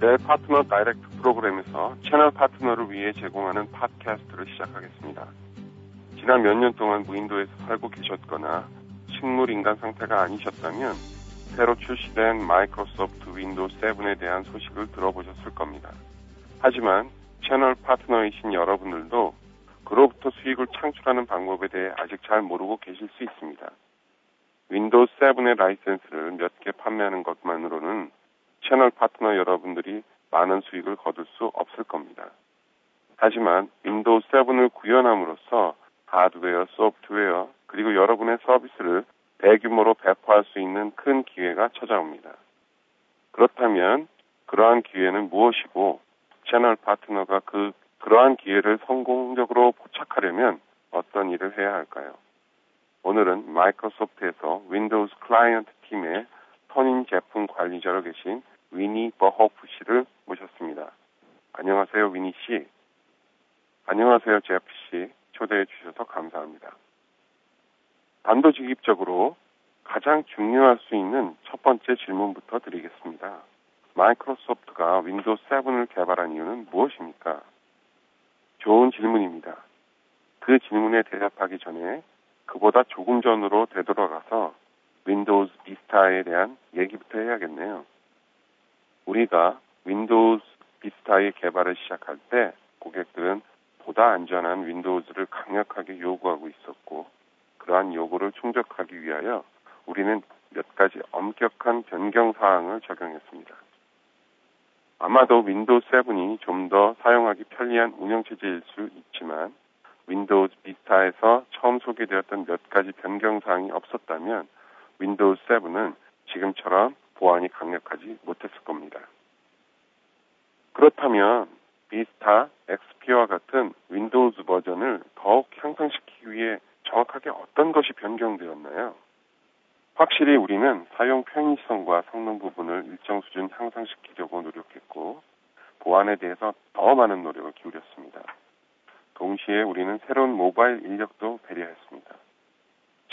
델 파트너 Direct 프로그램에서 채널 파트너를 위해 제공하는 팟캐스트를 시작하겠습니다. 지난 몇 년 동안 무인도에서 살고 계셨거나 식물 인간 상태가 아니셨다면 새로 출시된 마이크로소프트 윈도우 7에 대한 소식을 들어보셨을 겁니다. 하지만 채널 파트너이신 여러분들도 그로부터 수익을 창출하는 방법에 대해 아직 잘 모르고 계실 수 있습니다. 윈도우 7의 라이센스를 몇 개 판매하는 것만으로는 채널 파트너 여러분들이 많은 수익을 거둘 수 없을 겁니다. 하지만 윈도우 7을 구현함으로써 하드웨어, 소프트웨어, 그리고 여러분의 서비스를 대규모로 배포할 수 있는 큰 기회가 찾아옵니다. 그렇다면 그러한 기회는 무엇이고 채널 파트너가 그 그러한 기회를 성공적으로 포착하려면 어떤 일을 해야 할까요? 오늘은 마이크로소프트에서 윈도우즈 클라이언트 팀의 선임 제품 관리자로 계신 위니 버허프 씨를 모셨습니다. 안녕하세요, 위니 씨. 안녕하세요, 제프 씨. 초대해 주셔서 감사합니다. 단도직입적으로 가장 중요할 수 있는 첫 번째 질문부터 드리겠습니다. 마이크로소프트가 윈도우 7을 개발한 이유는 무엇입니까? 좋은 질문입니다. 그 질문에 대답하기 전에 그보다 조금 전으로 되돌아가서 윈도우즈 비스타에 대한 얘기부터 해야겠네요. 우리가 윈도우즈 비스타의 개발을 시작할 때 고객들은 보다 안전한 윈도우즈를 강력하게 요구하고 있었고 그러한 요구를 충족하기 위하여 우리는 몇 가지 엄격한 변경 사항을 적용했습니다. 아마도 윈도우 7이 좀 더 사용하기 편리한 운영체제일 수 있지만 윈도우 비스타에서 처음 소개되었던 몇 가지 변경 사항이 없었다면 윈도우 7은 지금처럼 보안이 강력하지 못했을 겁니다. 그렇다면 비스타 XP와 같은 윈도우즈 버전을 더욱 향상시키기 위해 정확하게 어떤 것이 변경되었나요? 확실히 우리는 사용 편의성과 성능 부분을 일정 수준 향상시키려고 노력했고 보안에 대해서 더 많은 노력을 기울였습니다. 동시에 우리는 새로운 모바일 인력도 배려했습니다.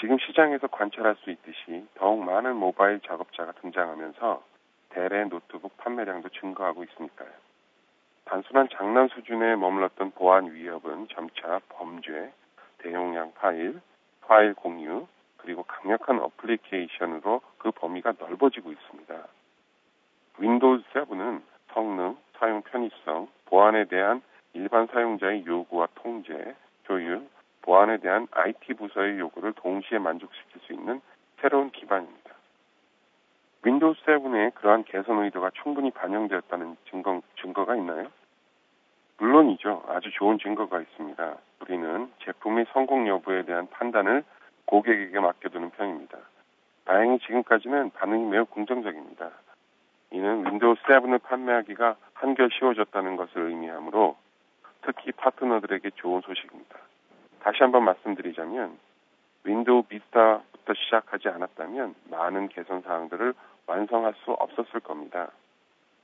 지금 시장에서 관찰할 수 있듯이 더욱 많은 모바일 작업자가 등장하면서 대래 노트북 판매량도 증가하고 있으니까요. 단순한 장난 수준에 머물렀던 보안 위협은 점차 범죄, 대용량 파일, 파일 공유, 그리고 강력한 어플리케이션으로 그 범위가 넓어지고 있습니다. 윈도우 7은 성능, 사용 편의성, 보안에 대한 일반 사용자의 요구와 통제, 조율, 보안에 대한 IT 부서의 요구를 동시에 만족시킬 수 있는 새로운 기반입니다. 윈도우 7의 그러한 개선 의도가 충분히 반영되었다는 증거, 증거가 있나요? 물론이죠. 아주 좋은 증거가 있습니다. 우리는 제품의 성공 여부에 대한 판단을 고객에게 맡겨두는 편입니다. 다행히 지금까지는 반응이 매우 긍정적입니다. 이는 윈도우 7을 판매하기가 한결 쉬워졌다는 것을 의미하므로 특히 파트너들에게 좋은 소식입니다. 다시 한번 말씀드리자면 윈도우 비스타부터 시작하지 않았다면 많은 개선 사항들을 완성할 수 없었을 겁니다.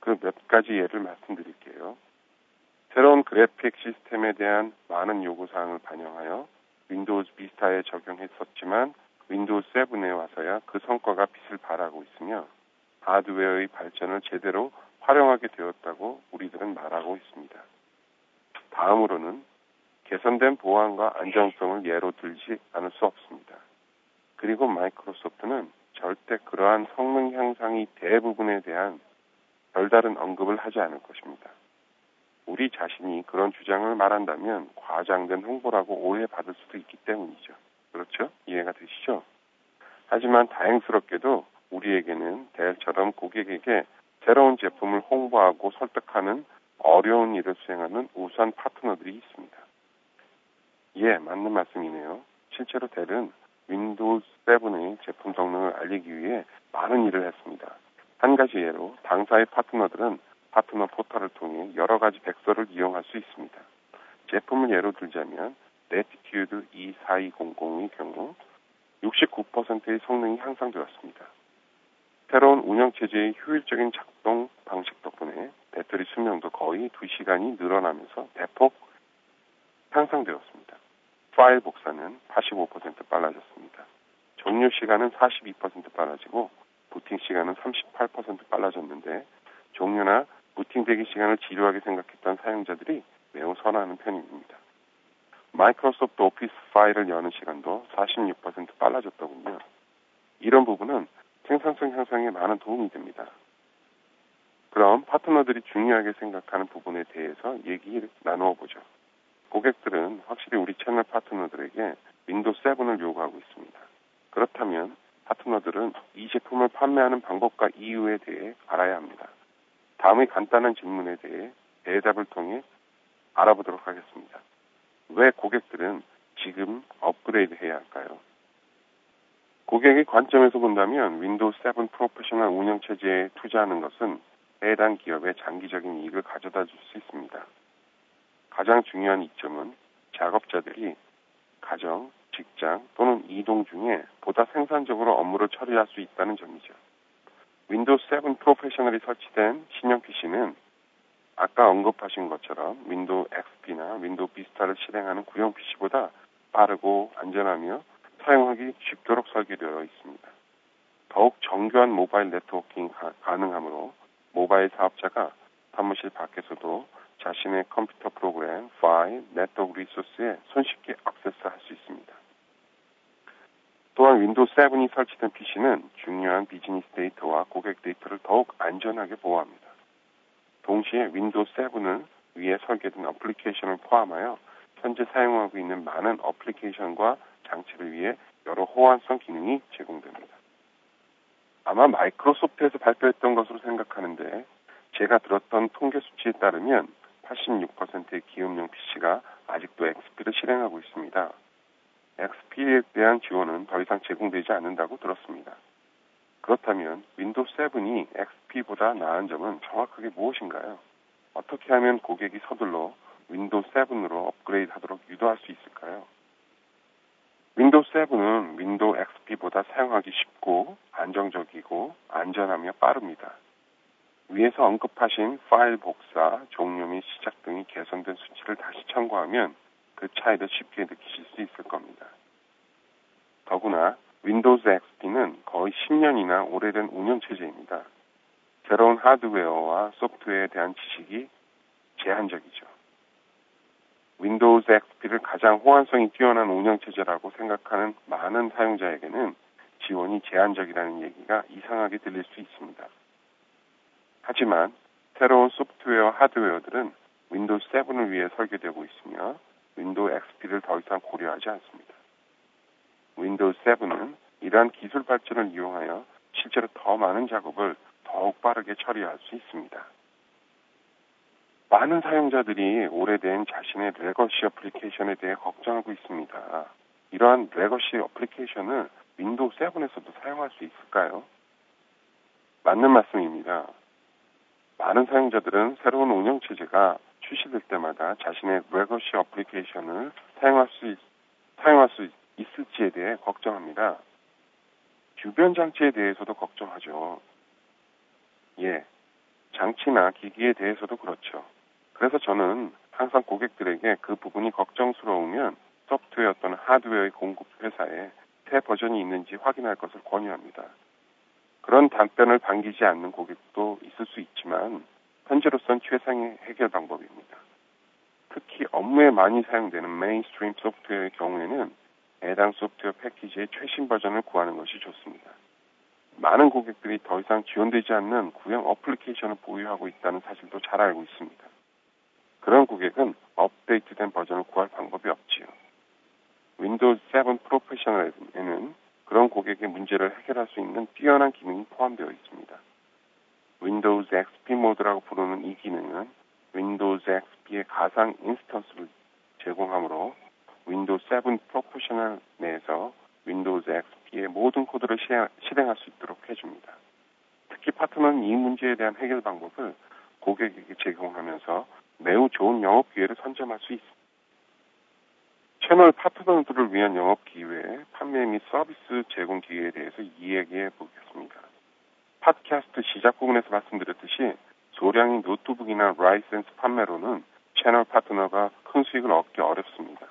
그 몇 가지 예를 말씀드릴게요. 새로운 그래픽 시스템에 대한 많은 요구 사항을 반영하여 윈도우 비스타에 적용했었지만 윈도우 7에 와서야 그 성과가 빛을 발하고 있으며 하드웨어의 발전을 제대로 활용하게 되었다고 우리들은 말하고 있습니다. 다음으로는 개선된 보안과 안정성을 예로 들지 않을 수 없습니다. 그리고 마이크로소프트는 절대 그러한 성능 향상의 대부분에 대한 별다른 언급을 하지 않을 것입니다. 우리 자신이 그런 주장을 말한다면 과장된 홍보라고 오해받을 수도 있기 때문이죠. 그렇죠? 이해가 되시죠? 하지만 다행스럽게도 우리에게는 델처럼 고객에게 새로운 제품을 홍보하고 설득하는 어려운 일을 수행하는 우수한 파트너들이 있습니다. 예, 맞는 말씀이네요. 실제로 델은 윈도우 7의 제품 성능을 알리기 위해 많은 일을 했습니다. 한 가지 예로 당사의 파트너들은 파트너 포털을 통해 여러 가지 백서를 이용할 수 있습니다. 제품을 예로 들자면 Latitude E4200의 경우 69%의 성능이 향상되었습니다. 새로운 운영체제의 효율적인 작동 방식 덕분에 배터리 수명도 거의 2시간이 늘어나면서 대폭 향상되었습니다. 파일 복사는 85% 빨라졌습니다. 종료 시간은 42% 빨라지고 부팅 시간은 38% 빨라졌는데 종료나 부팅 대기 시간을 지루하게 생각했던 사용자들이 매우 선호하는 편입니다. 마이크로소프트 오피스 파일을 여는 시간도 46% 빨라졌더군요. 이런 부분은 생산성 향상에 많은 도움이 됩니다. 그럼 파트너들이 중요하게 생각하는 부분에 대해서 얘기 나누어 보죠. 고객들은 확실히 우리 채널 파트너들에게 Windows 7을 요구하고 있습니다. 그렇다면 파트너들은 이 제품을 판매하는 방법과 이유에 대해 알아야 합니다. 다음의 간단한 질문에 대해 대답을 통해 알아보도록 하겠습니다. 왜 고객들은 지금 업그레이드 해야 할까요? 고객의 관점에서 본다면 Windows 7 Professional 운영 체제에 투자하는 것은 해당 기업에 장기적인 이익을 가져다 줄 수 있습니다. 가장 중요한 이점은 작업자들이 가정, 직장 또는 이동 중에 보다 생산적으로 업무를 처리할 수 있다는 점이죠. Windows 7 Professional이 설치된 신형 PC는 아까 언급하신 것처럼 윈도우 XP나 윈도우 비스타를 실행하는 구형 PC보다 빠르고 안전하며 사용하기 쉽도록 설계되어 있습니다. 더욱 정교한 모바일 네트워킹 가능하므로 모바일 사업자가 사무실 밖에서도 자신의 컴퓨터 프로그램, 파일, 네트워크 리소스에 손쉽게 액세스할 수 있습니다. 또한 Windows 7이 설치된 PC는 중요한 비즈니스 데이터와 고객 데이터를 더욱 안전하게 보호합니다. 동시에 Windows 7은 위에 설계된 어플리케이션을 포함하여 현재 사용하고 있는 많은 어플리케이션과 장치를 위해 여러 호환성 기능이 제공됩니다. 아마 Microsoft에서 발표했던 것으로 생각하는데 제가 들었던 통계 수치에 따르면 86%의 기업용 PC가 아직도 XP를 실행하고 있습니다. XP에 대한 지원은 더 이상 제공되지 않는다고 들었습니다. 그렇다면 Windows 7이 XP보다 나은 점은 정확하게 무엇인가요? 어떻게 하면 고객이 서둘러 Windows 7으로 업그레이드 하도록 유도할 수 있을까요? Windows 7은 Windows XP보다 사용하기 쉽고 안정적이고 안전하며 빠릅니다. 위에서 언급하신 파일 복사, 종료 및 시작 등이 개선된 수치를 다시 참고하면 그 차이를 쉽게 느끼실 수 있을 겁니다. 더구나 Windows XP는 거의 10년이나 오래된 운영 체제입니다. 새로운 하드웨어와 소프트웨어에 대한 지식이 제한적이죠. Windows XP를 가장 호환성이 뛰어난 운영 체제라고 생각하는 많은 사용자에게는 지원이 제한적이라는 얘기가 이상하게 들릴 수 있습니다. 하지만 새로운 소프트웨어 하드웨어들은 Windows 7을 위해 설계되고 있으며 Windows XP를 더 이상 고려하지 않습니다. Windows 7은 이러한 기술 발전을 이용하여 실제로 더 많은 작업을 더욱 빠르게 처리할 수 있습니다. 많은 사용자들이 오래된 자신의 legacy 어플리케이션에 대해 걱정하고 있습니다. 이러한 legacy 어플리케이션을 Windows 7에서도 사용할 수 있을까요? 맞는 말씀입니다. 많은 사용자들은 새로운 운영 체제가 출시될 때마다 자신의 legacy 어플리케이션을 사용할 수, 있, 사용할 수 있을지에 대해 걱정합니다. 주변 장치에 대해서도 걱정하죠. 예, 장치나 기기에 대해서도 그렇죠. 그래서 저는 항상 고객들에게 그 부분이 걱정스러우면 소프트웨어 또는 하드웨어의 공급 회사에 새 버전이 있는지 확인할 것을 권유합니다. 그런 단편을 반기지 않는 고객도 있을 수 있지만 현재로선 최상의 해결 방법입니다. 특히 업무에 많이 사용되는 mainstream 소프트웨어의 경우에는 해당 소프트웨어 패키지의 최신 버전을 구하는 것이 좋습니다. 많은 고객들이 더 이상 지원되지 않는 구형 어플리케이션을 보유하고 있다는 사실도 잘 알고 있습니다. 그런 고객은 업데이트된 버전을 구할 방법이 없지요. Windows 7 Professional에는 그런 고객의 문제를 해결할 수 있는 뛰어난 기능이 포함되어 있습니다. Windows XP 모드라고 부르는 이 기능은 윈도우 XP의 가상 인스턴스를 제공하므로 Windows 7 Professional 내에서 Windows XP의 모든 코드를 실행할 수 있도록 해줍니다. 특히 파트너는 이 문제에 대한 해결 방법을 고객에게 제공하면서 매우 좋은 영업 기회를 선점할 수 있습니다. 채널 파트너들을 위한 영업 기회, 판매 및 서비스 제공 기회에 대해서 이야기해 보겠습니다. 팟캐스트 시작 부분에서 말씀드렸듯이 소량의 노트북이나 라이센스 판매로는 채널 파트너가 큰 수익을 얻기 어렵습니다.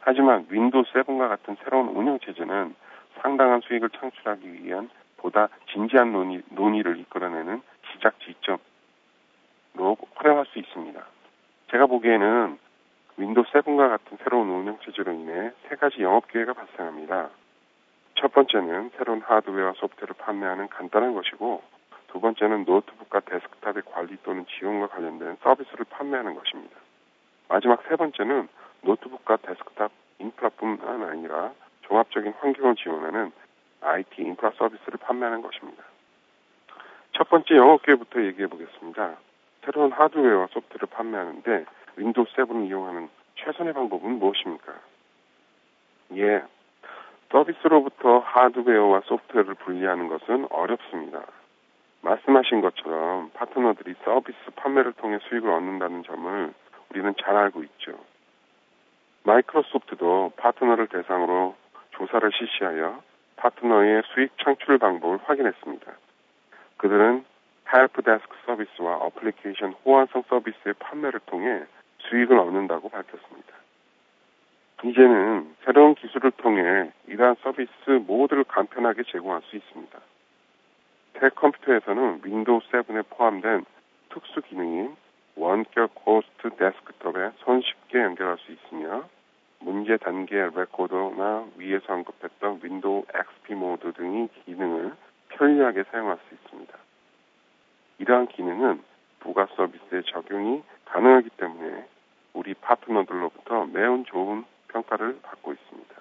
하지만 Windows 7과 같은 새로운 운영 체제는 상당한 수익을 창출하기 위한 보다 진지한 논의, 논의를 이끌어내는 시작 지점, 활용할 수 있습니다. 제가 보기에는 Windows 7과 같은 새로운 운영 체제로 인해 세 가지 영업 기회가 발생합니다. 첫 번째는 새로운 하드웨어 소프트웨어를 판매하는 간단한 것이고 두 번째는 노트북과 데스크탑의 관리 또는 지원과 관련된 서비스를 판매하는 것입니다. 마지막 세 번째는 노트북과 데스크탑 인프라뿐만 아니라 종합적인 환경을 지원하는 IT 인프라 서비스를 판매하는 것입니다. 첫 번째 영업기회부터 얘기해 보겠습니다. 새로운 하드웨어와 소프트를 판매하는데 Windows 7을 이용하는 최선의 방법은 무엇입니까? 예, 서비스로부터 하드웨어와 소프트웨어를 분리하는 것은 어렵습니다. 말씀하신 것처럼 파트너들이 서비스 판매를 통해 수익을 얻는다는 점을 우리는 잘 알고 있죠. 마이크로소프트도 파트너를 대상으로 조사를 실시하여 파트너의 수익 창출 방법을 확인했습니다. 그들은 helpdesk 서비스와 어플리케이션 호환성 서비스의 판매를 통해 수익을 얻는다고 밝혔습니다. 이제는 새로운 기술을 통해 이러한 서비스 모두를 간편하게 제공할 수 있습니다. 택 컴퓨터에서는 윈도우 7에 포함된 특수 기능인 원격 호스트 데스크톱에 손쉽게 연결할 수 있으며 문제 단계 레코더나 위에서 언급했던 윈도우 XP 모드 등의 기능을 편리하게 사용할 수 있습니다. 이러한 기능은 부가 서비스에 적용이 가능하기 때문에 우리 파트너들로부터 매우 좋은 평가를 받고 있습니다.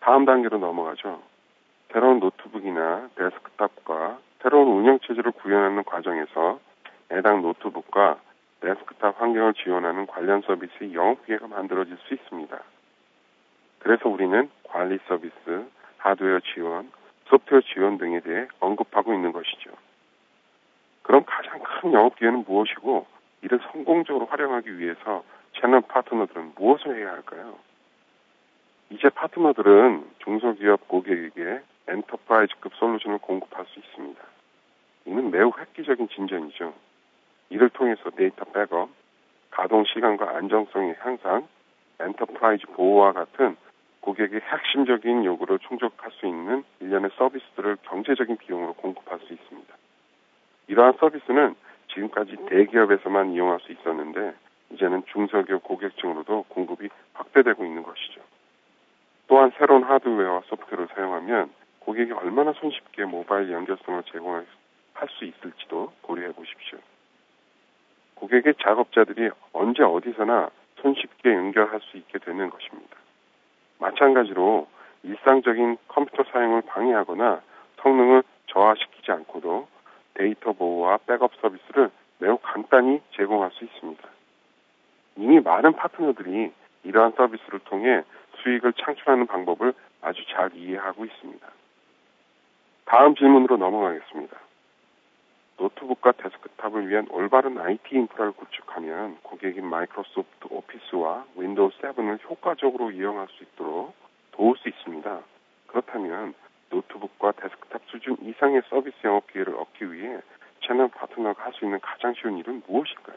다음 단계로 넘어가죠. 새로운 노트북이나 데스크탑과 새로운 운영체제를 구현하는 과정에서 해당 노트북과 데스크탑 환경을 지원하는 관련 서비스의 영업 기회가 만들어질 수 있습니다. 그래서 우리는 관리 서비스, 하드웨어 지원, 소프트웨어 지원 등에 대해 언급하고 있는 것이죠. 그럼 가장 큰 영업 기회는 무엇이고 이를 성공적으로 활용하기 위해서 채널 파트너들은 무엇을 해야 할까요? 이제 파트너들은 중소기업 고객에게 enterprise급 솔루션을 공급할 수 있습니다. 이는 매우 획기적인 진전이죠. 이를 통해서 데이터 백업, 가동 시간과 안정성의 향상, enterprise 보호와 같은 고객의 핵심적인 요구를 충족할 수 있는 일련의 서비스들을 경제적인 비용으로 공급할 수 있습니다. 이러한 서비스는 지금까지 대기업에서만 이용할 수 있었는데 이제는 중소기업 고객층으로도 공급이 확대되고 있는 것이죠. 또한 새로운 하드웨어와 소프트웨어를 사용하면 고객이 얼마나 손쉽게 모바일 연결성을 제공할 수 있을지도 고려해 보십시오. 고객의 작업자들이 언제 어디서나 손쉽게 연결할 수 있게 되는 것입니다. 마찬가지로 일상적인 컴퓨터 사용을 방해하거나 성능을 저하시키지 않고도 데이터 보호와 백업 서비스를 매우 간단히 제공할 수 있습니다. 이미 많은 파트너들이 이러한 서비스를 통해 수익을 창출하는 방법을 아주 잘 이해하고 있습니다. 다음 질문으로 넘어가겠습니다. 노트북과 데스크탑을 위한 올바른 IT 인프라를 구축하면 고객이 마이크로소프트 오피스와 윈도우 7을 효과적으로 이용할 수 있도록 도울 수 있습니다. 그렇다면 노트북과 데스크탑 수준 이상의 서비스 영업 기회를 얻기 위해 채널 파트너가 할 수 있는 가장 쉬운 일은 무엇일까요?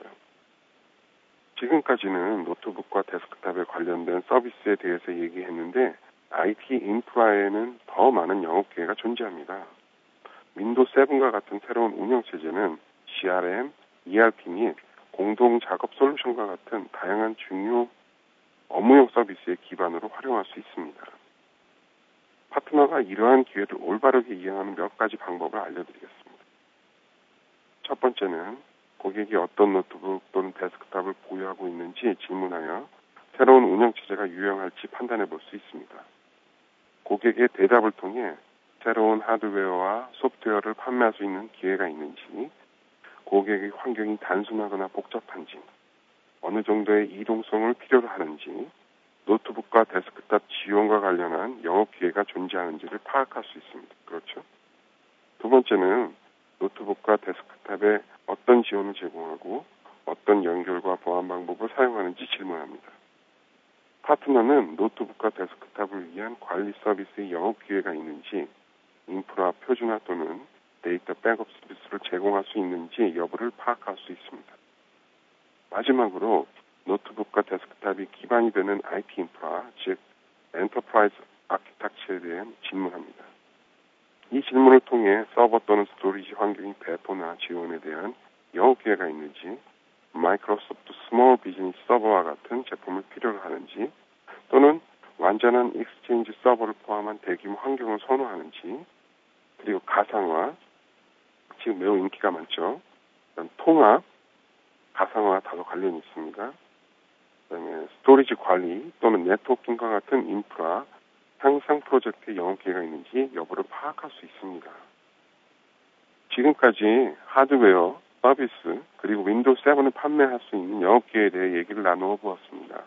지금까지는 노트북과 데스크탑에 관련된 서비스에 대해서 얘기했는데 IT 인프라에는 더 많은 영업 기회가 존재합니다. 윈도우 7과 같은 새로운 운영 체제는 CRM, ERP 및 공동 작업 솔루션과 같은 다양한 중요 업무용 서비스의 기반으로 활용할 수 있습니다. 파트너가 이러한 기회를 올바르게 이용하는 몇 가지 방법을 알려드리겠습니다. 첫 번째는 고객이 어떤 노트북 또는 데스크탑을 보유하고 있는지 질문하여 새로운 운영 체제가 유용할지 판단해 볼 수 있습니다. 고객의 대답을 통해 새로운 하드웨어와 소프트웨어를 판매할 수 있는 기회가 있는지, 고객의 환경이 단순하거나 복잡한지, 어느 정도의 이동성을 필요로 하는지, 노트북과 데스크탑 지원과 관련한 영업 기회가 존재하는지를 파악할 수 있습니다. 그렇죠? 두 번째는 노트북과 데스크탑에 어떤 지원을 제공하고 어떤 연결과 보안 방법을 사용하는지 질문합니다. 파트너는 노트북과 데스크탑을 위한 관리 서비스의 영업 기회가 있는지 인프라 표준화 또는 데이터 백업 서비스를 제공할 수 있는지 여부를 파악할 수 있습니다. 마지막으로 노트북과 데스크탑이 기반이 되는 IT 인프라, 즉 엔터프라이즈 아키텍처에 대한 질문합니다. 이 질문을 통해 서버 또는 storage 환경의 배포나 지원에 대한 영업 기회가 있는지, 마이크로소프트 스몰 비즈니스 서버와 같은 제품을 필요로 하는지 또는 완전한 익스체인지 서버를 포함한 대규모 환경을 선호하는지 그리고 가상화 지금 매우 인기가 많죠. 통합 가상화 다소 관련이 있습니다. 그다음에 storage 관리 또는 networking과 같은 인프라 향상 프로젝트에 영업 기회가 있는지 여부를 파악할 수 있습니다. 지금까지 하드웨어, 서비스, 그리고 윈도우 7을 판매할 수 있는 영업 기회에 대해 얘기를 나누어 보았습니다.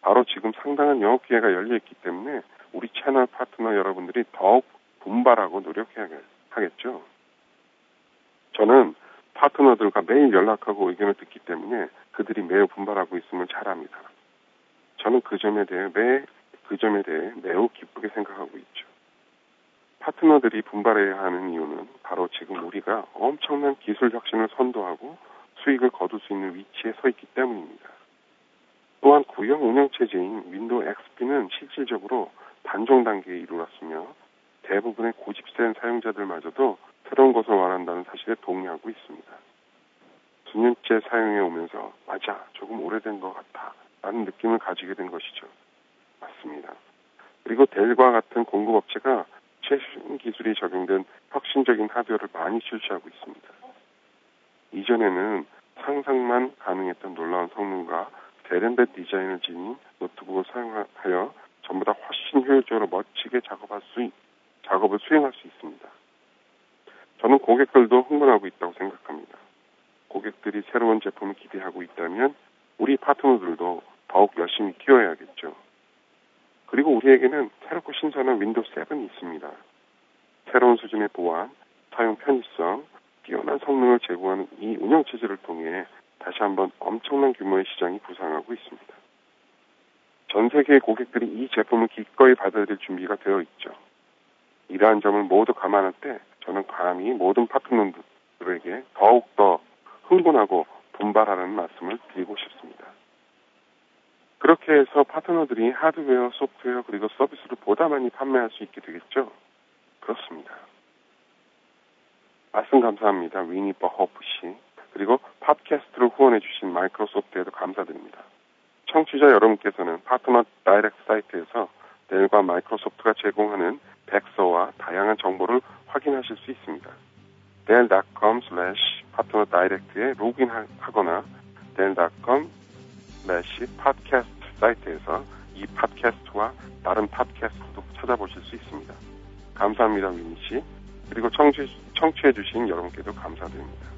바로 지금 상당한 영업 기회가 열려 있기 때문에 우리 채널 파트너 여러분들이 더욱 분발하고 노력해야겠죠. 저는 파트너들과 매일 연락하고 의견을 듣기 때문에 그들이 매우 분발하고 있음을 잘 압니다. 저는 그 점에 대해 매, 그 점에 대해 매우 기쁘게 생각하고 있죠. 파트너들이 분발해야 하는 이유는 바로 지금 우리가 엄청난 기술 혁신을 선도하고 수익을 거둘 수 있는 위치에 서 있기 때문입니다. 또한 구형 운영 체제인 윈도우 XP는 실질적으로 단종 단계에 이르렀으며 대부분의 고집센 사용자들마저도 새로운 것을 원한다는 사실에 동의하고 있습니다. 수년째 사용해 오면서 맞아 조금 오래된 것 같아 라는 느낌을 가지게 된 것이죠. 맞습니다. 그리고 델과 같은 공급업체가 최신 기술이 적용된 혁신적인 하드웨어를 많이 출시하고 있습니다. 이전에는 상상만 가능했던 놀라운 성능과 세련된 디자인을 지닌 노트북을 사용하여 전보다 훨씬 효율적으로 멋지게 작업할 수, 작업을 수행할 수 있습니다. 저는 고객들도 흥분하고 있다고 생각합니다. 고객들이 새로운 제품을 기대하고 있다면 우리 파트너들도 더욱 열심히 키워야겠죠. 그리고 우리에게는 새롭고 신선한 윈도우 7이 있습니다. 새로운 수준의 보안, 사용 편의성, 뛰어난 성능을 제공하는 이 운영 체제를 통해 다시 한번 엄청난 규모의 시장이 부상하고 있습니다. 전 세계의 고객들이 이 제품을 기꺼이 받아들일 준비가 되어 있죠. 이러한 점을 모두 감안할 때 저는 감히 모든 파트너들에게 더욱더 흥분하고 분발하는 말씀을 드리고 싶습니다. 그렇게 해서 파트너들이 하드웨어, 소프트웨어 그리고 서비스를 보다 많이 판매할 수 있게 되겠죠? 그렇습니다. 말씀 감사합니다. 제니퍼 허프 씨. 그리고 팟캐스트를 후원해주신 마이크로소프트에도 감사드립니다. 청취자 여러분께서는 파트너 다이렉트 사이트에서 델과 마이크로소프트가 제공하는 백서와 다양한 정보를 확인하실 수 있습니다. dell.com slash 파트너 다이렉트에 로그인하거나 dell.com slash 팟캐스트 사이트에서 이 팟캐스트와 다른 팟캐스트도 찾아보실 수 있습니다. 감사합니다, 위니 씨. 그리고 청취, 청취해주신 여러분께도 감사드립니다.